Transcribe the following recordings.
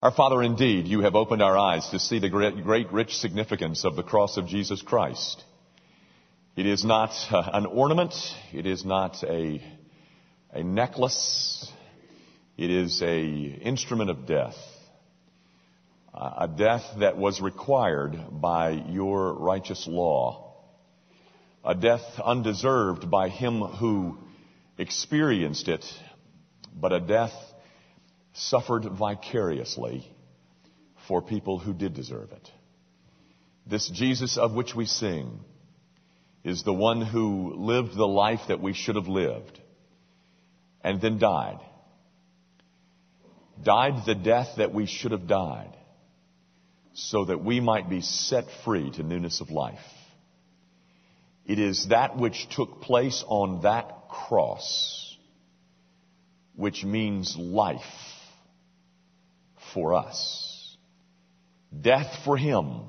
Our Father, indeed, you have opened our eyes to see the great, great rich significance of the cross of Jesus Christ. It is not uh, an ornament. It is not a, a necklace. It is a instrument of death. A death that was required by your righteous law. A death undeserved by him who experienced it, but a death suffered vicariously for people who did deserve it. This Jesus of which we sing is the one who lived the life that we should have lived and then died. Died the death that we should have died so that we might be set free to newness of life. It is that which took place on that cross which means life for us. Death for him,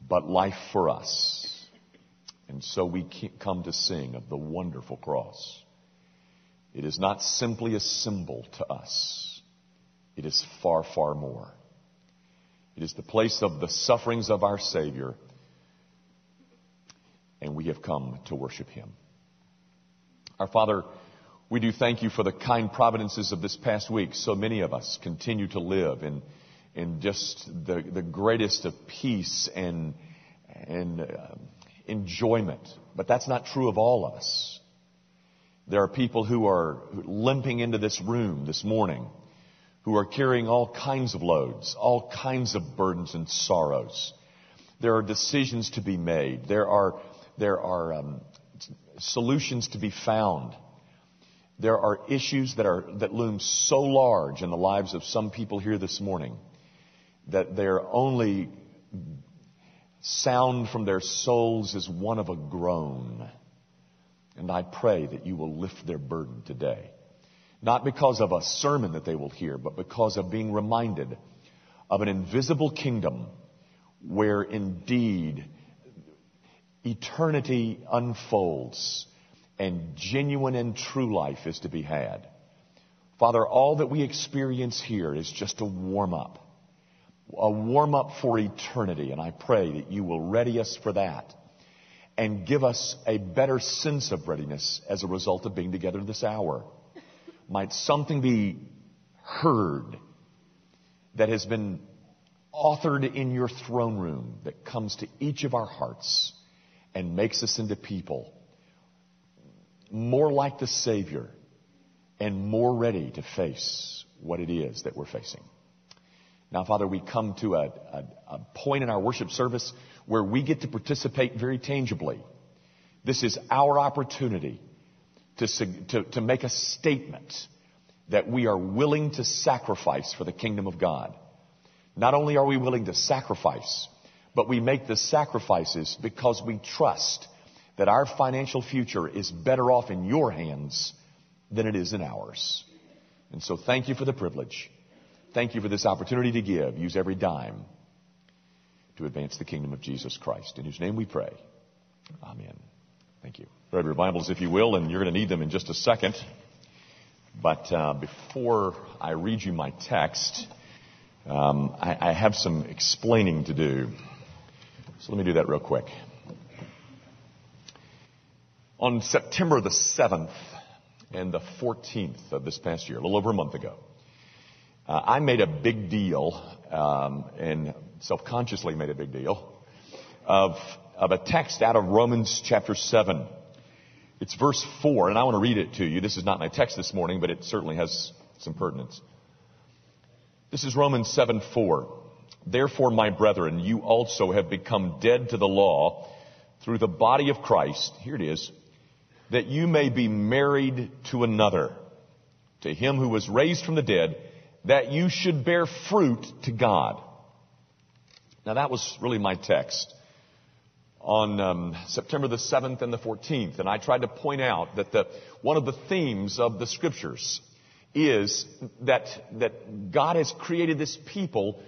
but life for us. And so we come to sing of the wonderful cross. It is not simply a symbol to us. It is far, far more. It is the place of the sufferings of our Savior, and we have come to worship Him. Our Father, we do thank you for the kind providences of this past week. So many of us continue to live in, in just the, the greatest of peace and, and uh, enjoyment. But that's not true of all of us. There are people who are limping into this room this morning who are carrying all kinds of loads, all kinds of burdens and sorrows. There are decisions to be made. There are, there are um, solutions to be found. There are issues that, are, that loom so large in the lives of some people here this morning that their only sound from their souls is one of a groan. And I pray that you will lift their burden today. Not because of a sermon that they will hear, but because of being reminded of an invisible kingdom where indeed eternity unfolds and genuine and true life is to be had. Father, all that we experience here is just a warm up, a warm up for eternity. And I pray that you will ready us for that and give us a better sense of readiness as a result of being together this hour. Might something be heard that has been authored in your throne room that comes to each of our hearts and makes us into people more like the Savior and more ready to face what it is that we're facing. Now, Father, we come to a, a, a, point in our worship service where we get to participate very tangibly. This is our opportunity to, to, to make a statement that we are willing to sacrifice for the kingdom of God. Not only are we willing to sacrifice, but we make the sacrifices because we trust that our financial future is better off in your hands than it is in ours. And so thank you for the privilege. Thank you for this opportunity to give. Use every dime to advance the kingdom of Jesus Christ. In whose name we pray. Amen. Thank you. Grab your Bibles, if you will, and you're going to need them in just a second. But uh, before I read you my text, um, I, I have some explaining to do. So let me do that real quick. On September the 7th and the 14th of this past year, a little over a month ago, uh, I made a big deal, um, and self-consciously made a big deal, of, of a text out of Romans chapter 7. It's verse 4, and I want to read it to you. This is not my text this morning, but it certainly has some pertinence. This is Romans 7 4. Therefore, my brethren, you also have become dead to the law through the body of Christ. Here it is that you may be married to another, to him who was raised from the dead, that you should bear fruit to God. Now that was really my text on um, September the 7th and the 14th, and I tried to point out that the, one of the themes of the scriptures is that, that God has created this people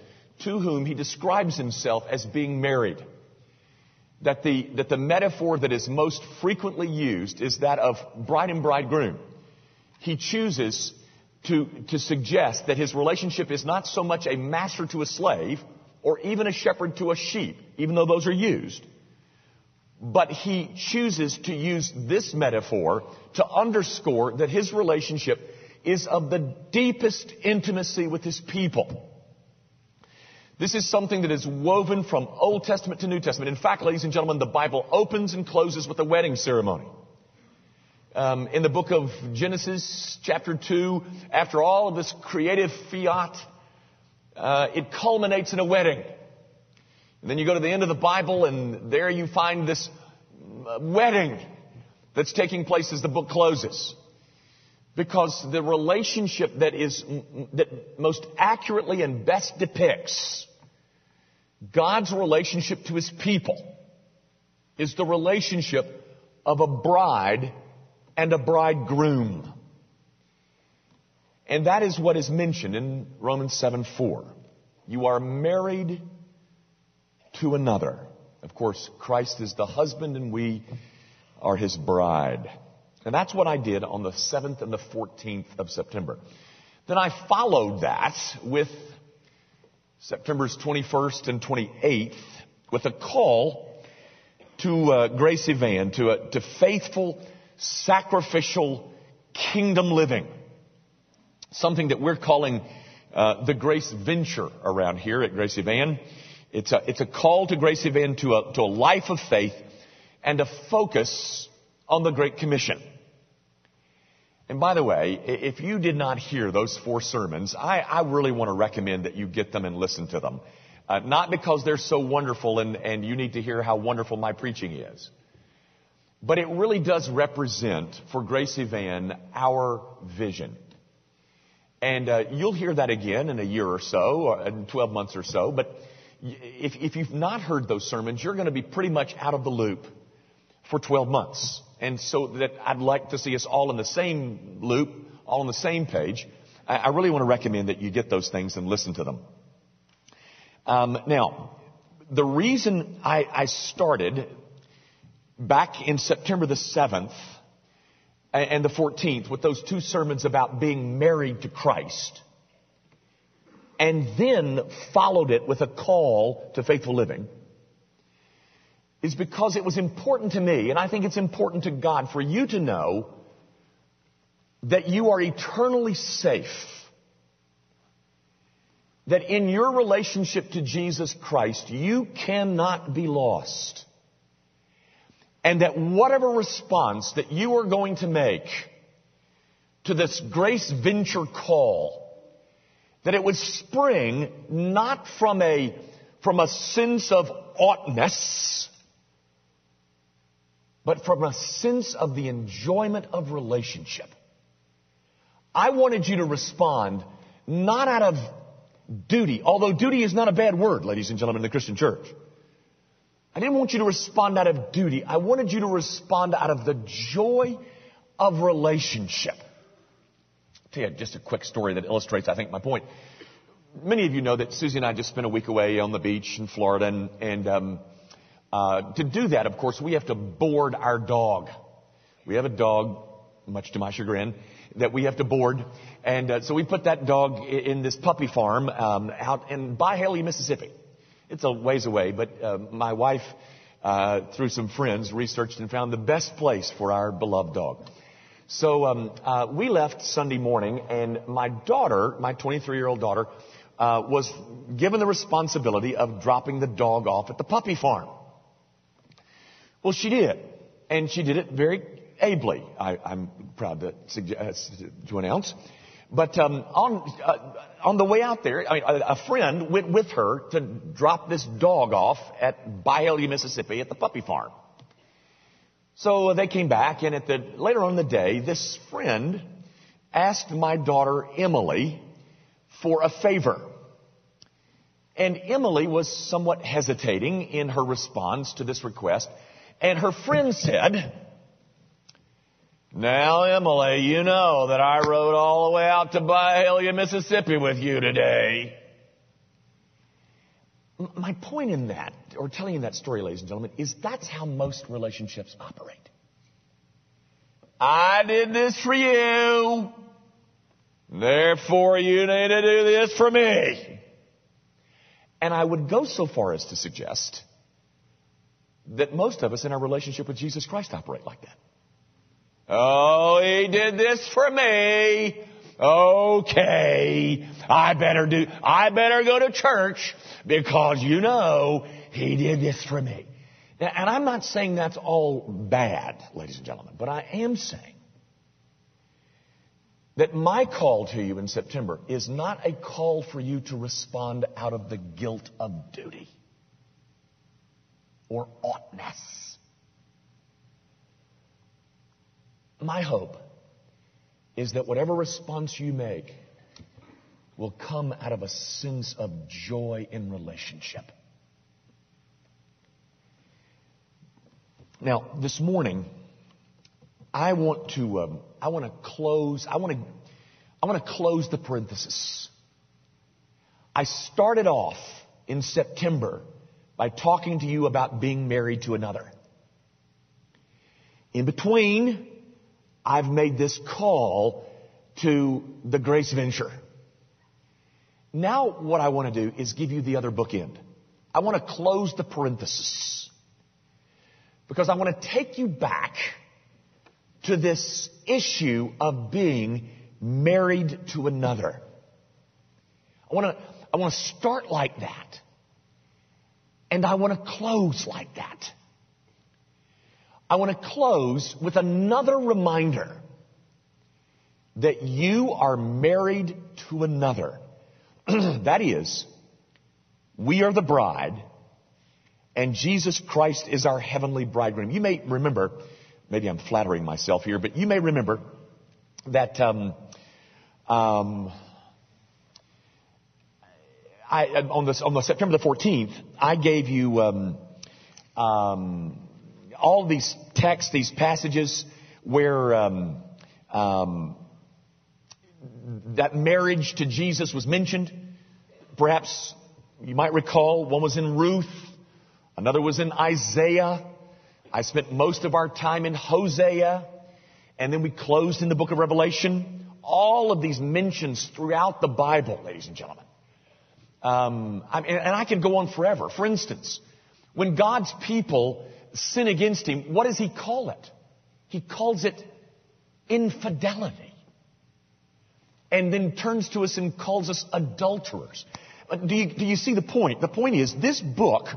to whom he describes himself as being married that the, that the metaphor that is most frequently used is that of bride and bridegroom. He chooses to, to suggest that his relationship is not so much a master to a slave or even a shepherd to a sheep, even though those are used. But he chooses to use this metaphor to underscore that his relationship is of the deepest intimacy with his people. This is something that is woven from Old Testament to New Testament. In fact, ladies and gentlemen, the Bible opens and closes with a wedding ceremony. Um, in the book of Genesis, chapter 2, after all of this creative fiat, uh, it culminates in a wedding. And then you go to the end of the Bible, and there you find this uh, wedding that's taking place as the book closes. Because the relationship that is, that most accurately and best depicts God's relationship to His people is the relationship of a bride and a bridegroom. And that is what is mentioned in Romans 7 4. You are married to another. Of course, Christ is the husband and we are his bride. And that's what I did on the 7th and the 14th of September. Then I followed that with September's 21st and 28th with a call to uh, Grace Evan, to, uh, to faithful, sacrificial kingdom living. Something that we're calling uh, the Grace Venture around here at Grace Evan. It's a, it's a call to Grace Evan to a, to a life of faith and a focus on the Great Commission. And by the way, if you did not hear those four sermons, I, I really want to recommend that you get them and listen to them. Uh, not because they're so wonderful and, and you need to hear how wonderful my preaching is. But it really does represent for Grace Evan our vision. And uh, you'll hear that again in a year or so, or in 12 months or so. But if, if you've not heard those sermons, you're going to be pretty much out of the loop for 12 months. And so that I'd like to see us all in the same loop, all on the same page. I, I really want to recommend that you get those things and listen to them. Um, now, the reason I, I started back in September the 7th and the 14th with those two sermons about being married to Christ and then followed it with a call to faithful living is because it was important to me, and I think it's important to God for you to know that you are eternally safe. That in your relationship to Jesus Christ, you cannot be lost. And that whatever response that you are going to make to this grace venture call, that it would spring not from a, from a sense of oughtness, but from a sense of the enjoyment of relationship. I wanted you to respond not out of duty, although duty is not a bad word, ladies and gentlemen, in the Christian church. I didn't want you to respond out of duty. I wanted you to respond out of the joy of relationship. I'll tell you just a quick story that illustrates, I think, my point. Many of you know that Susie and I just spent a week away on the beach in Florida, and, and um, uh, to do that, of course, we have to board our dog. We have a dog, much to my chagrin, that we have to board. And uh, so we put that dog in this puppy farm um, out in Byhalia, Mississippi. It's a ways away, but uh, my wife, uh, through some friends, researched and found the best place for our beloved dog. So um, uh, we left Sunday morning, and my daughter, my 23-year-old daughter, uh, was given the responsibility of dropping the dog off at the puppy farm. Well, she did. And she did it very ably, I, am proud to, suggest, to announce. But um, on, uh, on the way out there, I mean, a, a, friend went with her to drop this dog off at Byhalia, Mississippi at the puppy farm. So they came back, and at the, later on in the day, this friend asked my daughter Emily for a favor. And Emily was somewhat hesitating in her response to this request. And her friend said, now, Emily, you know that I rode all the way out to Byhalia, Mississippi with you today. My point in that, or telling you that story, ladies and gentlemen, is that's how most relationships operate. I did this for you. Therefore you need to do this for me. And I would go so far as to suggest that most of us in our relationship with Jesus Christ operate like that. Oh, he did this for me. Okay, I better do, I better go to church because you know he did this for me. Now, and I'm not saying that's all bad, ladies and gentlemen, but I am saying that my call to you in September is not a call for you to respond out of the guilt of duty or oughtness. My hope is that whatever response you make will come out of a sense of joy in relationship. Now, this morning, I want to, um, I want to close, I want to, I want to close the parenthesis. I started off in September by talking to you about being married to another. In between, I've made this call to the grace venture. Now what I want to do is give you the other bookend. I want to close the parenthesis. Because I want to take you back to this issue of being married to another. I want to, I want to start like that. And I want to close like that. I want to close with another reminder that you are married to another. that is, we are the bride and Jesus Christ is our heavenly bridegroom. You may remember, maybe I'm flattering myself here, but you may remember that um, um, I, on, the, on the September the 14th, I gave you um, um all these texts, these passages where um, um, that marriage to Jesus was mentioned. Perhaps you might recall one was in Ruth, another was in Isaiah. I spent most of our time in Hosea, and then we closed in the book of Revelation. All of these mentions throughout the Bible, ladies and gentlemen. Um, I mean, and I can go on forever. For instance, when God's people sin against him, what does he call it? He calls it infidelity. And then turns to us and calls us adulterers. Do you, do you see the point? The point is, this book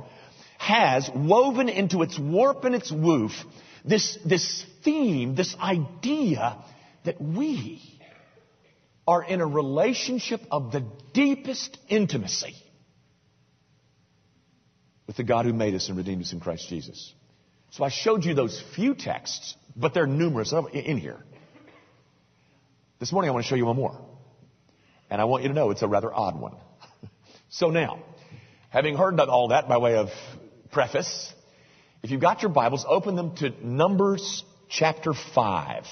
has woven into its warp and its woof this, this theme, this idea that we are in a relationship of the deepest intimacy with the God who made us and redeemed us in Christ Jesus. So I showed you those few texts, but they're numerous in here. This morning I want to show you one more. And I want you to know it's a rather odd one. so now, having heard all that by way of preface, if you've got your Bibles, open them to Numbers chapter 5.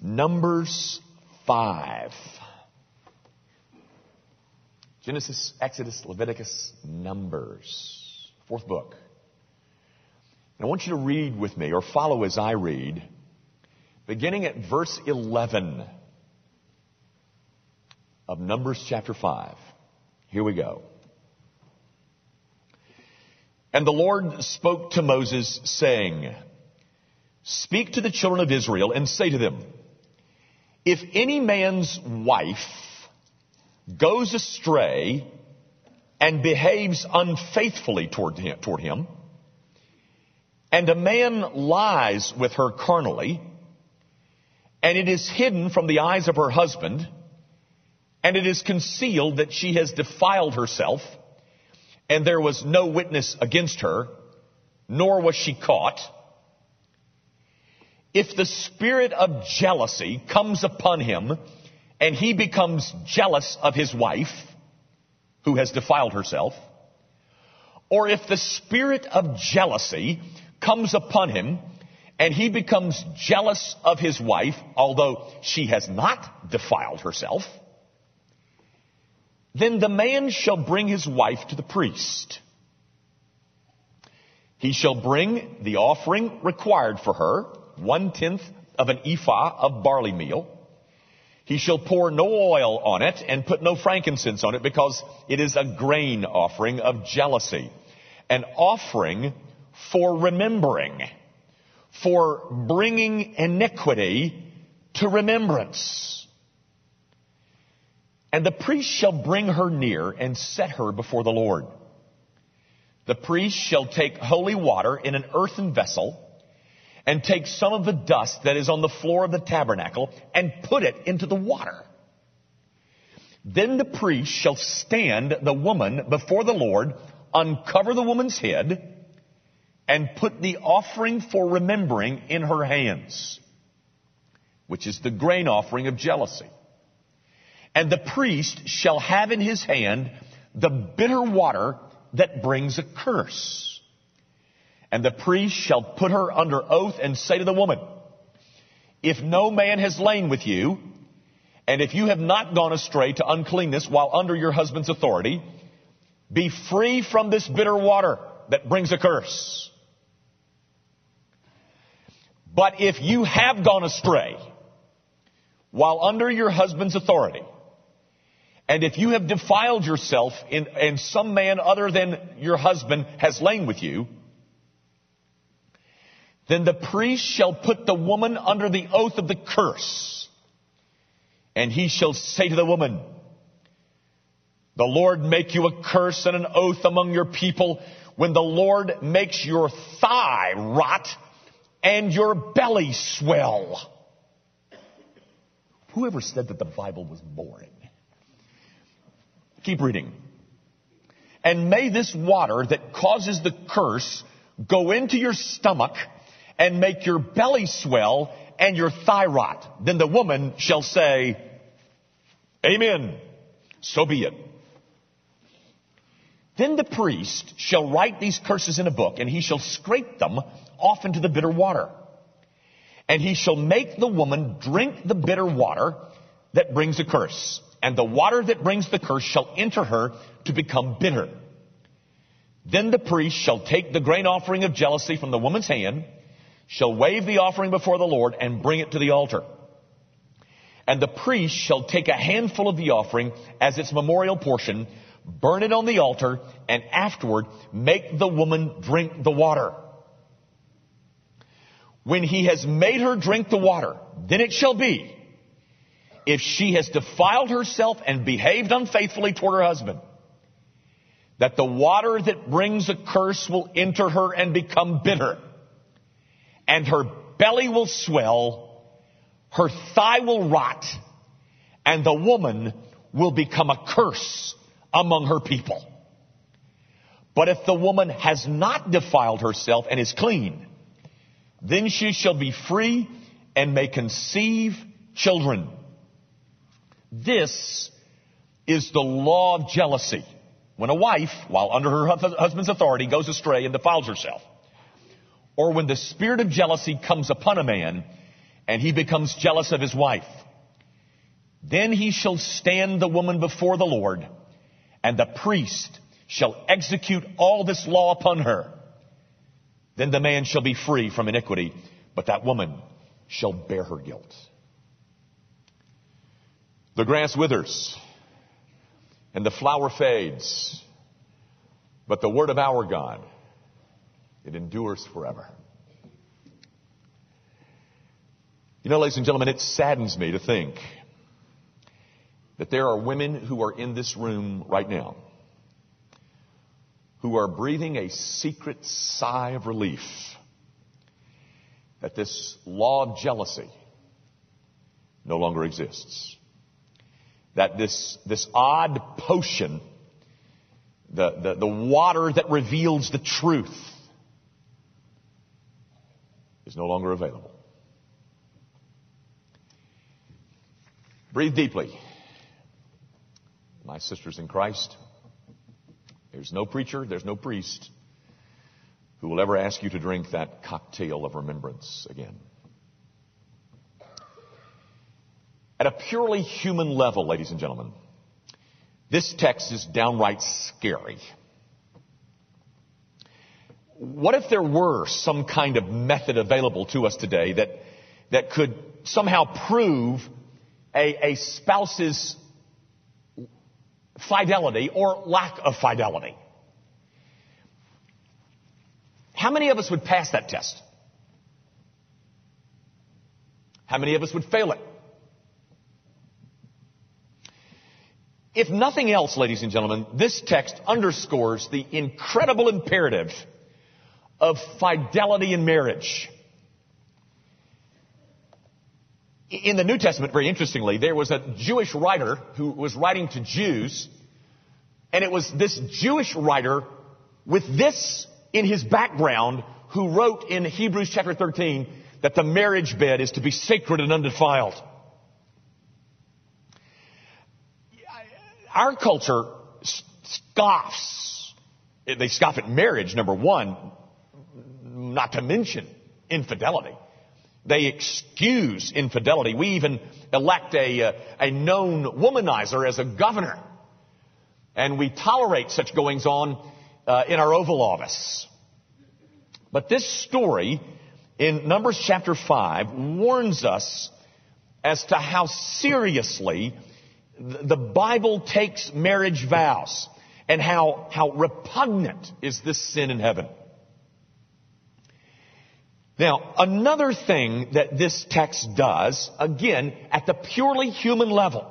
Numbers 5. Genesis, Exodus, Leviticus, Numbers. Fourth book. And I want you to read with me, or follow as I read, beginning at verse 11 of Numbers chapter 5. Here we go. And the Lord spoke to Moses, saying, Speak to the children of Israel and say to them, If any man's wife goes astray and behaves unfaithfully toward him, toward him and a man lies with her carnally, and it is hidden from the eyes of her husband, and it is concealed that she has defiled herself, and there was no witness against her, nor was she caught. If the spirit of jealousy comes upon him, and he becomes jealous of his wife, who has defiled herself, or if the spirit of jealousy comes upon him and he becomes jealous of his wife, although she has not defiled herself, then the man shall bring his wife to the priest. He shall bring the offering required for her, one tenth of an ephah of barley meal, He shall pour no oil on it and put no frankincense on it because it is a grain offering of jealousy. An offering for remembering, for bringing iniquity to remembrance. And the priest shall bring her near and set her before the Lord. The priest shall take holy water in an earthen vessel and take some of the dust that is on the floor of the tabernacle and put it into the water. Then the priest shall stand the woman before the Lord, uncover the woman's head, and put the offering for remembering in her hands, which is the grain offering of jealousy. And the priest shall have in his hand the bitter water that brings a curse. And the priest shall put her under oath and say to the woman, if no man has lain with you, and if you have not gone astray to uncleanness while under your husband's authority, be free from this bitter water that brings a curse. But if you have gone astray while under your husband's authority, and if you have defiled yourself in, and some man other than your husband has lain with you, then the priest shall put the woman under the oath of the curse. And he shall say to the woman, the Lord make you a curse and an oath among your people when the Lord makes your thigh rot and your belly swell. Whoever said that the Bible was boring? Keep reading. And may this water that causes the curse go into your stomach and make your belly swell and your thigh rot. Then the woman shall say, Amen. So be it. Then the priest shall write these curses in a book, and he shall scrape them off into the bitter water. And he shall make the woman drink the bitter water that brings a curse and the water that brings the curse shall enter her to become bitter. Then the priest shall take the grain offering of jealousy from the woman's hand, shall wave the offering before the Lord, and bring it to the altar. And the priest shall take a handful of the offering as its memorial portion, burn it on the altar, and afterward make the woman drink the water. When he has made her drink the water, then it shall be if she has defiled herself and behaved unfaithfully toward her husband, that the water that brings a curse will enter her and become bitter, and her belly will swell, her thigh will rot, and the woman will become a curse among her people. But if the woman has not defiled herself and is clean, then she shall be free and may conceive children. This is the law of jealousy. When a wife, while under her husband's authority, goes astray and defiles herself, or when the spirit of jealousy comes upon a man and he becomes jealous of his wife, then he shall stand the woman before the Lord, and the priest shall execute all this law upon her. Then the man shall be free from iniquity, but that woman shall bear her guilt. The grass withers and the flower fades, but the word of our God, it endures forever. You know, ladies and gentlemen, it saddens me to think that there are women who are in this room right now who are breathing a secret sigh of relief that this law of jealousy no longer exists that this, this odd potion, the, the, the water that reveals the truth, is no longer available. Breathe deeply. My sisters in Christ, there's no preacher, there's no priest who will ever ask you to drink that cocktail of remembrance again. At a purely human level, ladies and gentlemen, this text is downright scary. What if there were some kind of method available to us today that, that could somehow prove a, a spouse's fidelity or lack of fidelity. How many of us would pass that test? How many of us would fail it? If nothing else, ladies and gentlemen, this text underscores the incredible imperative of fidelity in marriage. In the New Testament, very interestingly, there was a Jewish writer who was writing to Jews, and it was this Jewish writer with this in his background who wrote in Hebrews chapter 13 that the marriage bed is to be sacred and undefiled. Our culture scoffs. They scoff at marriage, number one, not to mention infidelity. They excuse infidelity. We even elect a, uh, a known womanizer as a governor. And we tolerate such goings on uh, in our Oval Office. But this story in Numbers chapter 5 warns us as to how seriously the Bible takes marriage vows and how, how repugnant is this sin in heaven. Now, another thing that this text does, again, at the purely human level,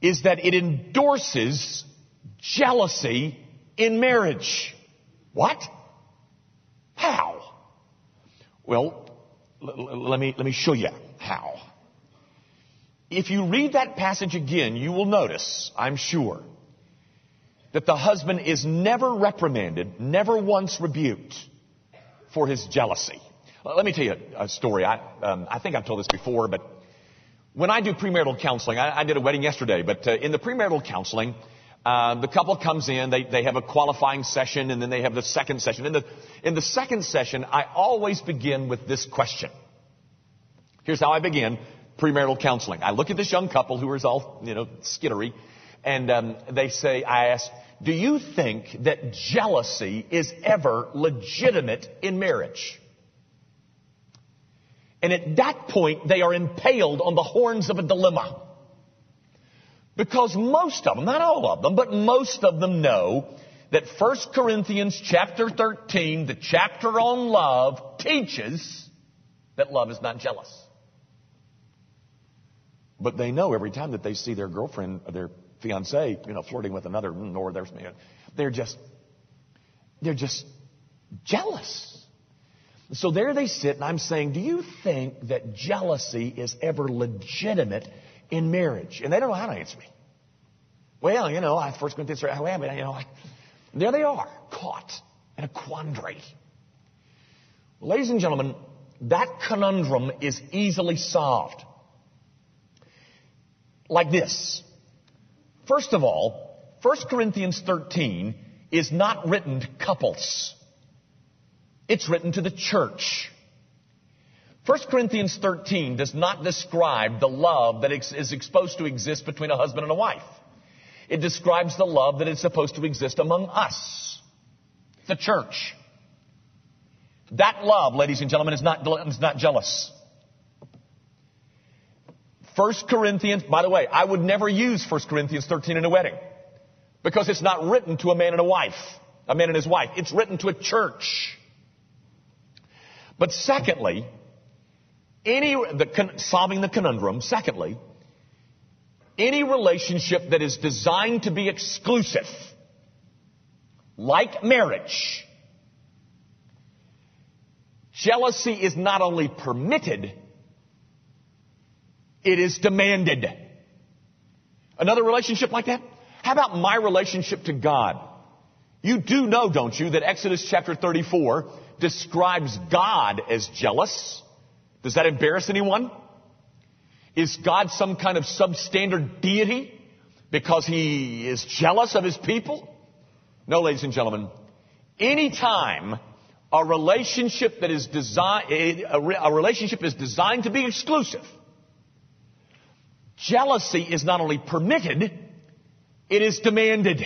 is that it endorses jealousy in marriage. What? How? Well, l- let me, let me show you how. If you read that passage again, you will notice, I'm sure, that the husband is never reprimanded, never once rebuked for his jealousy. Let me tell you a story. I, um, I think I've told this before, but when I do premarital counseling, I, I did a wedding yesterday, but uh, in the premarital counseling, uh, the couple comes in, they, they have a qualifying session, and then they have the second session. In the, in the second session, I always begin with this question. Here's how I begin premarital counseling. I look at this young couple who is all, you know, skittery, and um, they say, I ask, do you think that jealousy is ever legitimate in marriage? And at that point, they are impaled on the horns of a dilemma. Because most of them, not all of them, but most of them know that 1 Corinthians chapter 13, the chapter on love, teaches that love is not jealous. But they know every time that they see their girlfriend, their fiance, you know, flirting with another, mm, or there's man, they're just, they're just jealous. So there they sit, and I'm saying, do you think that jealousy is ever legitimate in marriage? And they don't know how to answer me. Well, you know, I First Corinthians, well, you know, I, there they are, caught in a quandary. Ladies and gentlemen, that conundrum is easily solved. Like this. First of all, 1 Corinthians 13 is not written to couples. It's written to the church. 1 Corinthians 13 does not describe the love that is exposed to exist between a husband and a wife. It describes the love that is supposed to exist among us, the church. That love, ladies and gentlemen, is not, is not jealous. 1 Corinthians, by the way, I would never use 1 Corinthians 13 in a wedding because it's not written to a man and a wife, a man and his wife. It's written to a church. But secondly, any, the, solving the conundrum, secondly, any relationship that is designed to be exclusive, like marriage, jealousy is not only permitted, it is demanded. Another relationship like that? How about my relationship to God? You do know, don't you, that Exodus chapter 34 describes God as jealous. Does that embarrass anyone? Is God some kind of substandard deity because he is jealous of his people? No, ladies and gentlemen. Anytime a relationship that is designed, a relationship is designed to be exclusive, jealousy is not only permitted, it is demanded.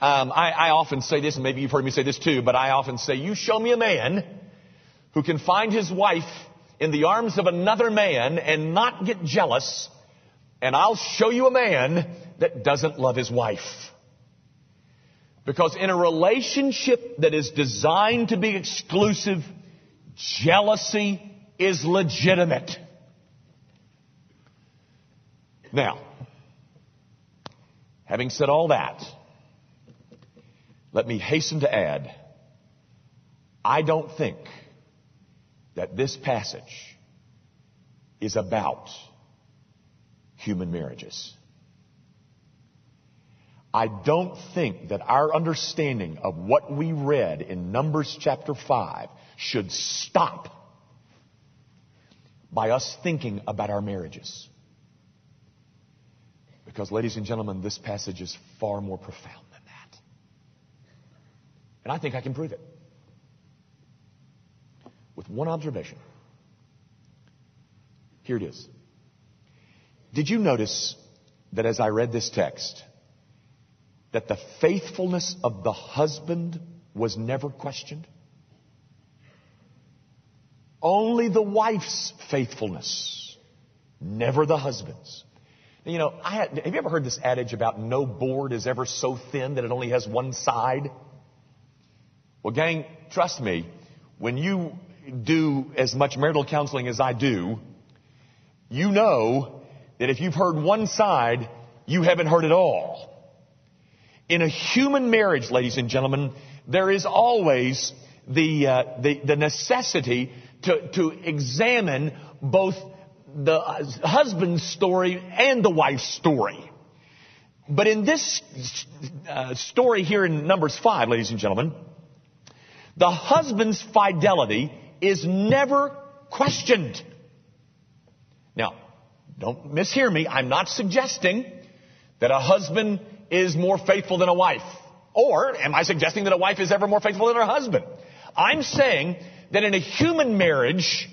Um, I, I often say this, and maybe you've heard me say this too, but I often say, you show me a man who can find his wife in the arms of another man and not get jealous, and I'll show you a man that doesn't love his wife. Because in a relationship that is designed to be exclusive, jealousy is legitimate. Now, having said all that, let me hasten to add, I don't think that this passage is about human marriages. I don't think that our understanding of what we read in Numbers chapter 5 should stop by us thinking about our marriages. Because, ladies and gentlemen, this passage is far more profound than that. And I think I can prove it. With one observation. Here it is. Did you notice that as I read this text, that the faithfulness of the husband was never questioned? Only the wife's faithfulness, never the husband's. You know, had, have you ever heard this adage about no board is ever so thin that it only has one side? Well, gang, trust me, when you do as much marital counseling as I do, you know that if you've heard one side, you haven't heard it all. In a human marriage, ladies and gentlemen, there is always the, uh, the, the necessity to, to examine both the husband's story and the wife's story. But in this uh, story here in Numbers 5, ladies and gentlemen, the husband's fidelity is never questioned. Now, don't mishear me. I'm not suggesting that a husband is more faithful than a wife. Or am I suggesting that a wife is ever more faithful than her husband? I'm saying that in a human marriage,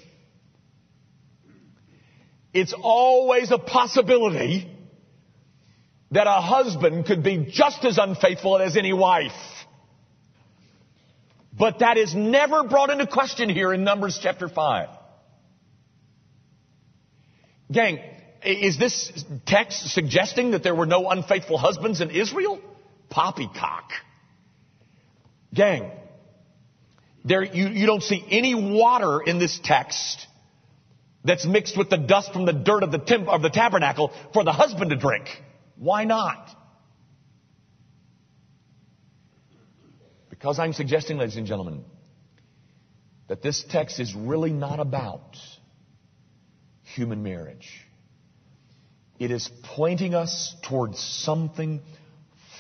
it's always a possibility that a husband could be just as unfaithful as any wife. But that is never brought into question here in Numbers chapter 5. Gang, is this text suggesting that there were no unfaithful husbands in Israel? Poppycock. Gang, there, you, you don't see any water in this text that's mixed with the dust from the dirt of the, of the tabernacle for the husband to drink. Why not? Because I'm suggesting, ladies and gentlemen, that this text is really not about human marriage. It is pointing us towards something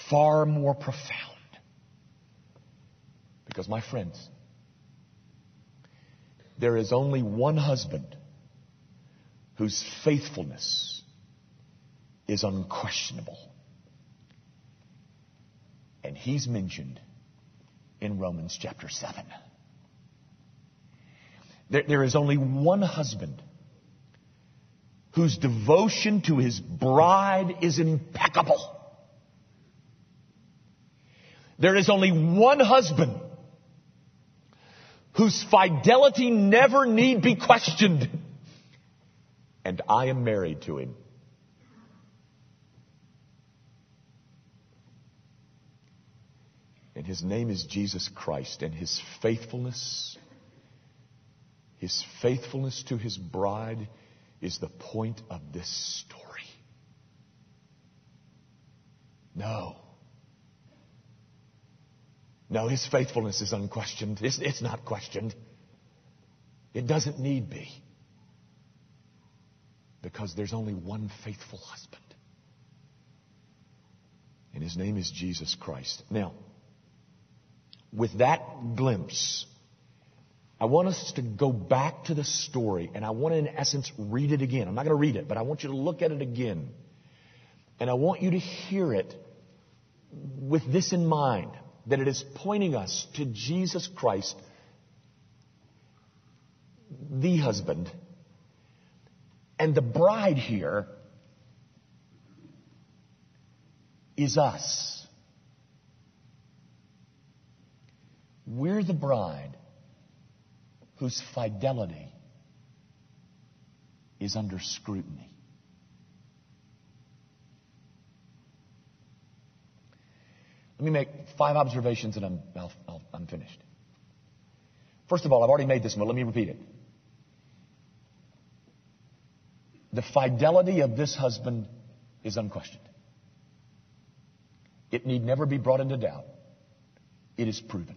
far more profound. Because, my friends, there is only one husband whose faithfulness is unquestionable. And he's mentioned in Romans chapter 7. There, there is only one husband whose devotion to his bride is impeccable. There is only one husband whose fidelity never need be questioned. And I am married to him. And his name is Jesus Christ, and his faithfulness, his faithfulness to his bride is the point of this story. No. No, his faithfulness is unquestioned. It's, it's not questioned. It doesn't need be. Because there's only one faithful husband. And his name is Jesus Christ. Now, with that glimpse, I want us to go back to the story and I want to, in essence, read it again. I'm not going to read it, but I want you to look at it again. And I want you to hear it with this in mind that it is pointing us to Jesus Christ, the husband, and the bride here is us. We're the bride whose fidelity is under scrutiny. Let me make five observations and I'm, I'll, I'll, I'm finished. First of all, I've already made this, but let me repeat it. The fidelity of this husband is unquestioned. It need never be brought into doubt. It is proven.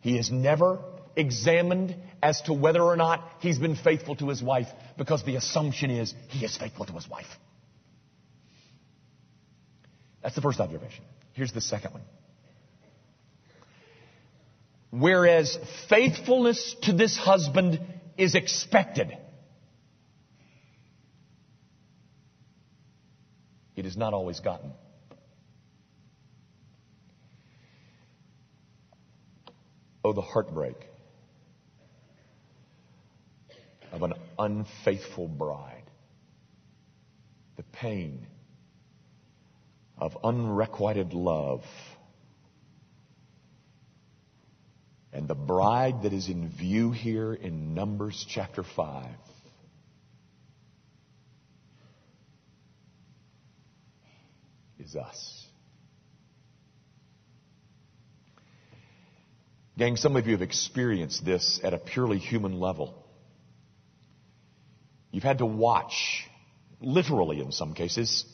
He is never examined as to whether or not he's been faithful to his wife because the assumption is he is faithful to his wife. That's the first observation. Here's the second one. Whereas faithfulness to this husband is expected, it is not always gotten. Oh, the heartbreak of an unfaithful bride. The pain of unrequited love. And the bride that is in view here in Numbers chapter 5 is us. Gang, some of you have experienced this at a purely human level. You've had to watch, literally in some cases,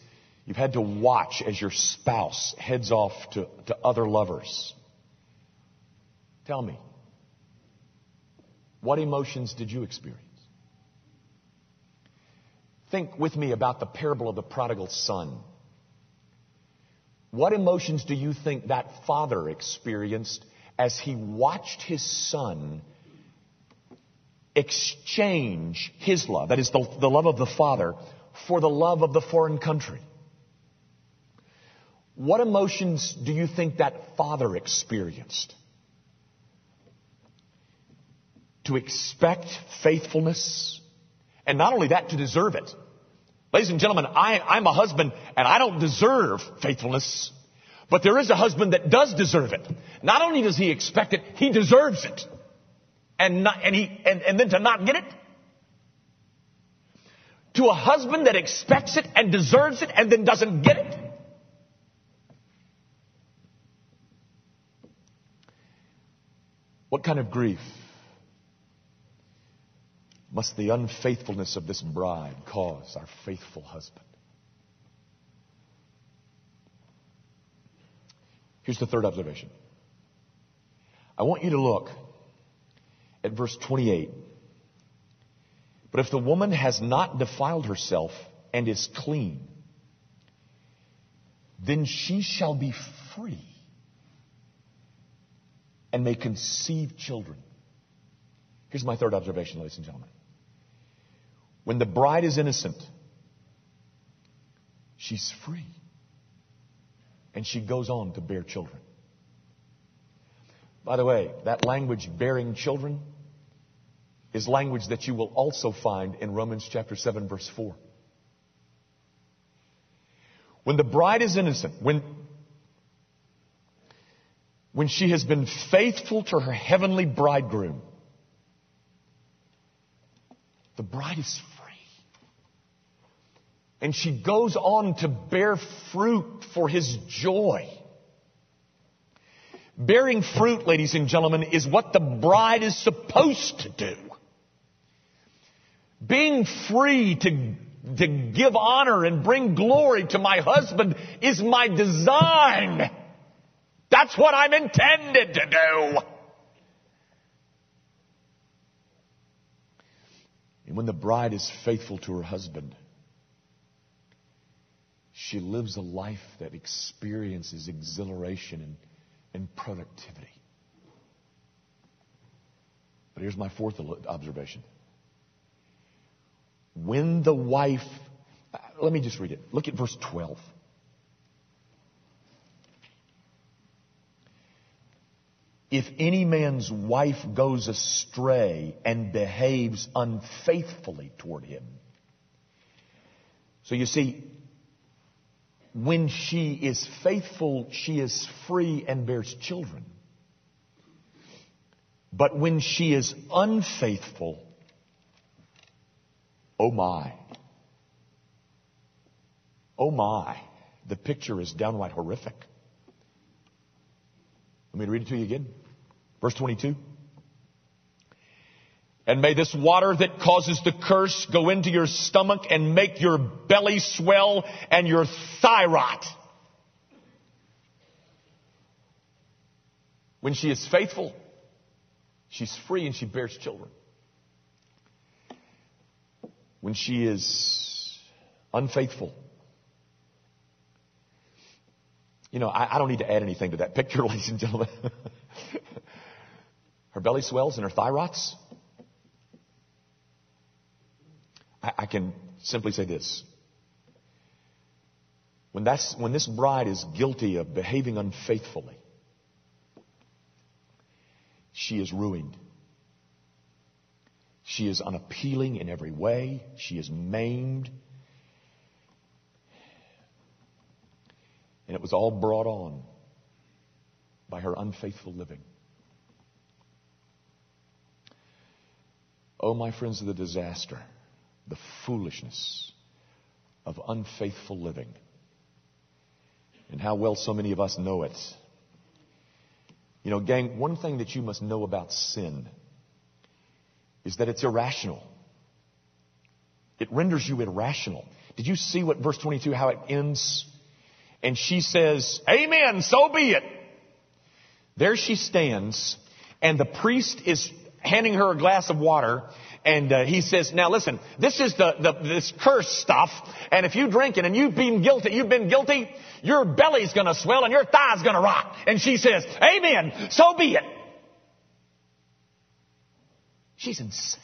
you've had to watch as your spouse heads off to, to other lovers. Tell me, what emotions did you experience? Think with me about the parable of the prodigal son. What emotions do you think that father experienced as he watched his son exchange his love, that is the, the love of the father, for the love of the foreign country? What emotions do you think that father experienced? To expect faithfulness, and not only that, to deserve it. Ladies and gentlemen, I, I'm a husband and I don't deserve faithfulness. But there is a husband that does deserve it. Not only does he expect it, he deserves it. And, not, and, he, and, and then to not get it? To a husband that expects it and deserves it and then doesn't get it? What kind of grief must the unfaithfulness of this bride cause our faithful husband? Here's the third observation. I want you to look at verse 28. But if the woman has not defiled herself and is clean, then she shall be free and may conceive children. Here's my third observation, ladies and gentlemen. When the bride is innocent, she's free and she goes on to bear children. By the way, that language, bearing children, is language that you will also find in Romans chapter 7 verse 4. When the bride is innocent, when, when she has been faithful to her heavenly bridegroom, the bride is and she goes on to bear fruit for his joy. Bearing fruit, ladies and gentlemen, is what the bride is supposed to do. Being free to, to give honor and bring glory to my husband is my design. That's what I'm intended to do. And when the bride is faithful to her husband, she lives a life that experiences exhilaration and, and productivity. But here's my fourth observation. When the wife, uh, let me just read it. Look at verse 12. If any man's wife goes astray and behaves unfaithfully toward him. So you see, when she is faithful, she is free and bears children. But when she is unfaithful, Oh my. Oh my. The picture is downright horrific. Let me read it to you again. Verse 22. And may this water that causes the curse go into your stomach and make your belly swell and your thigh rot. When she is faithful, she's free and she bears children. When she is unfaithful, you know, I, I don't need to add anything to that picture, ladies and gentlemen. her belly swells and her thigh rots. I, I can simply say this. When, that's, when this bride is guilty of behaving unfaithfully, she is ruined. She is unappealing in every way. She is maimed. And it was all brought on by her unfaithful living. Oh, my friends, of the disaster, the foolishness of unfaithful living, and how well so many of us know it. You know, gang, one thing that you must know about sin is that it's irrational. It renders you irrational. Did you see what verse 22, how it ends? And she says, Amen, so be it. There she stands, and the priest is handing her a glass of water, and uh, he says, now listen, this is the, the, this curse stuff, and if you drink it and you've been guilty, you've been guilty, your belly's gonna swell and your thigh's gonna rot. And she says, amen, so be it. She's insane.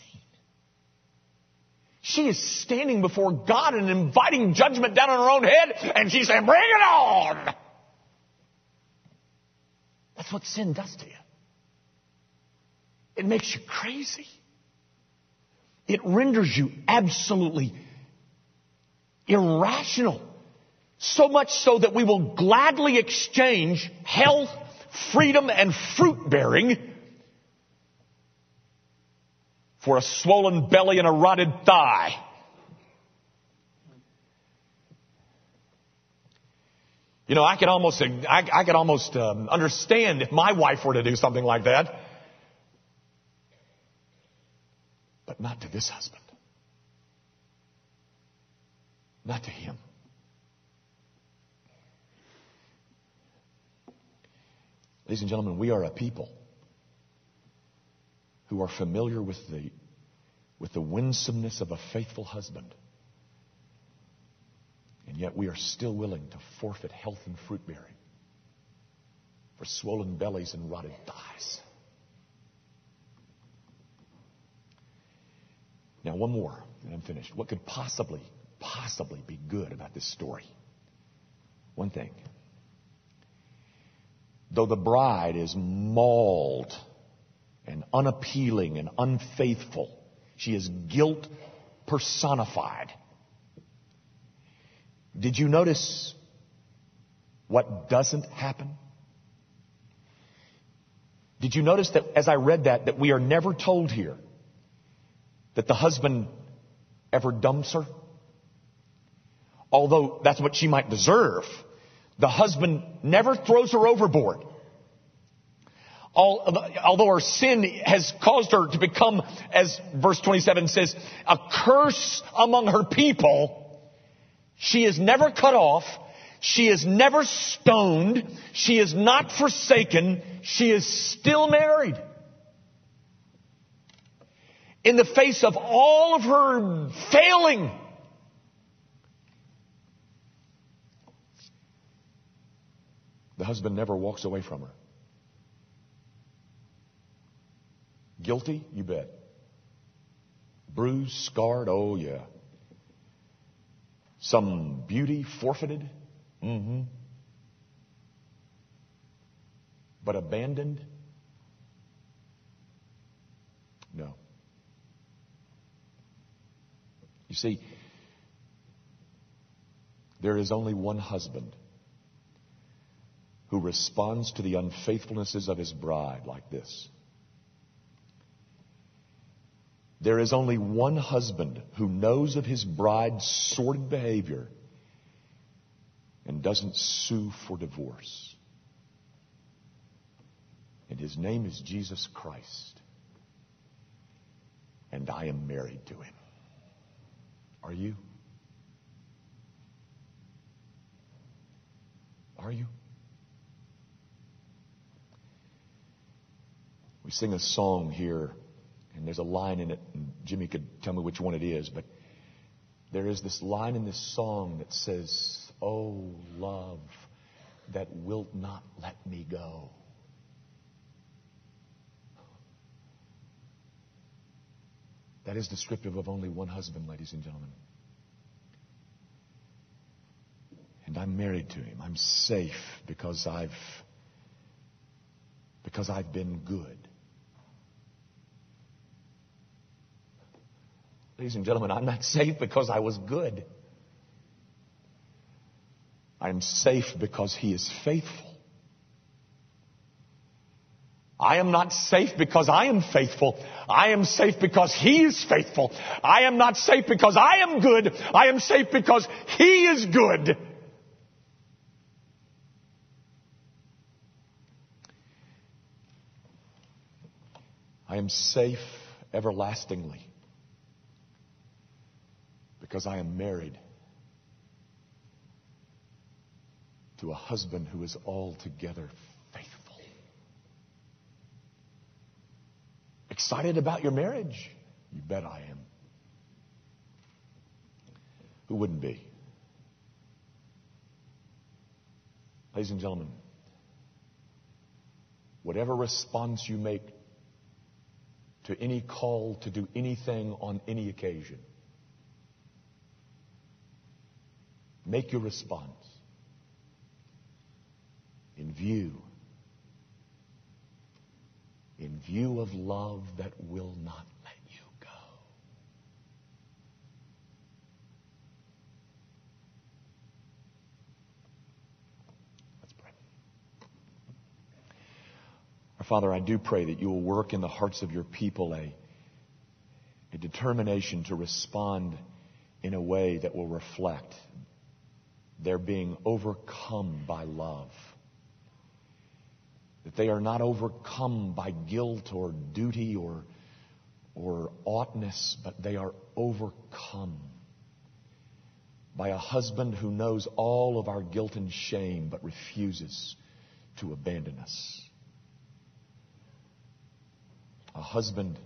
She is standing before God and inviting judgment down on her own head, and she's saying, bring it on! That's what sin does to you. It makes you crazy. It renders you absolutely irrational. So much so that we will gladly exchange health, freedom, and fruit bearing for a swollen belly and a rotted thigh. You know, I could almost, I, I could almost um, understand if my wife were to do something like that. But not to this husband. Not to him. Ladies and gentlemen, we are a people who are familiar with the, with the winsomeness of a faithful husband. And yet we are still willing to forfeit health and fruit bearing for swollen bellies and rotted thighs. Now, one more, and I'm finished. What could possibly, possibly be good about this story? One thing. Though the bride is mauled and unappealing and unfaithful, she is guilt personified. Did you notice what doesn't happen? Did you notice that as I read that, that we are never told here that the husband ever dumps her? Although that's what she might deserve, the husband never throws her overboard. Although her sin has caused her to become, as verse 27 says, a curse among her people, she is never cut off. She is never stoned. She is not forsaken. She is still married in the face of all of her failing. The husband never walks away from her. Guilty? You bet. Bruised, scarred? Oh, yeah. Some beauty forfeited? Mm-hmm. But abandoned? No. You see, there is only one husband who responds to the unfaithfulnesses of his bride like this. There is only one husband who knows of his bride's sordid behavior and doesn't sue for divorce. And his name is Jesus Christ. And I am married to him. Are you? Are you? We sing a song here, and there's a line in it, and Jimmy could tell me which one it is, but there is this line in this song that says, Oh, love that wilt not let me go. That is descriptive of only one husband, ladies and gentlemen. And I'm married to him. I'm safe because I've because I've been good. Ladies and gentlemen, I'm not safe because I was good. I'm safe because he is faithful. I am not safe because I am faithful. I am safe because He is faithful. I am not safe because I am good. I am safe because He is good. I am safe everlastingly because I am married to a husband who is altogether faithful. Excited about your marriage? You bet I am. Who wouldn't be? Ladies and gentlemen, whatever response you make to any call to do anything on any occasion, make your response in view in view of love that will not let you go. Let's pray. Our Father, I do pray that you will work in the hearts of your people a, a determination to respond in a way that will reflect their being overcome by love that they are not overcome by guilt or duty or, or oughtness, but they are overcome by a husband who knows all of our guilt and shame but refuses to abandon us. A husband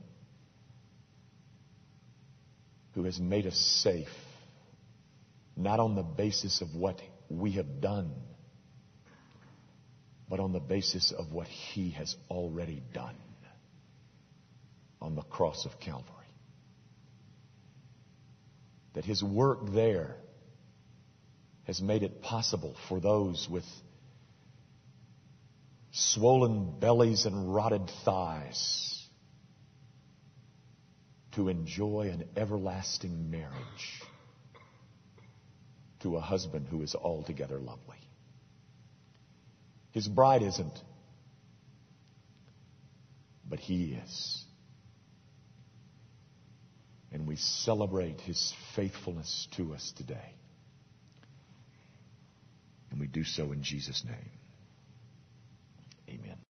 who has made us safe, not on the basis of what we have done but on the basis of what He has already done on the cross of Calvary. That His work there has made it possible for those with swollen bellies and rotted thighs to enjoy an everlasting marriage to a husband who is altogether lovely. His bride isn't, but He is. And we celebrate His faithfulness to us today. And we do so in Jesus' name. Amen.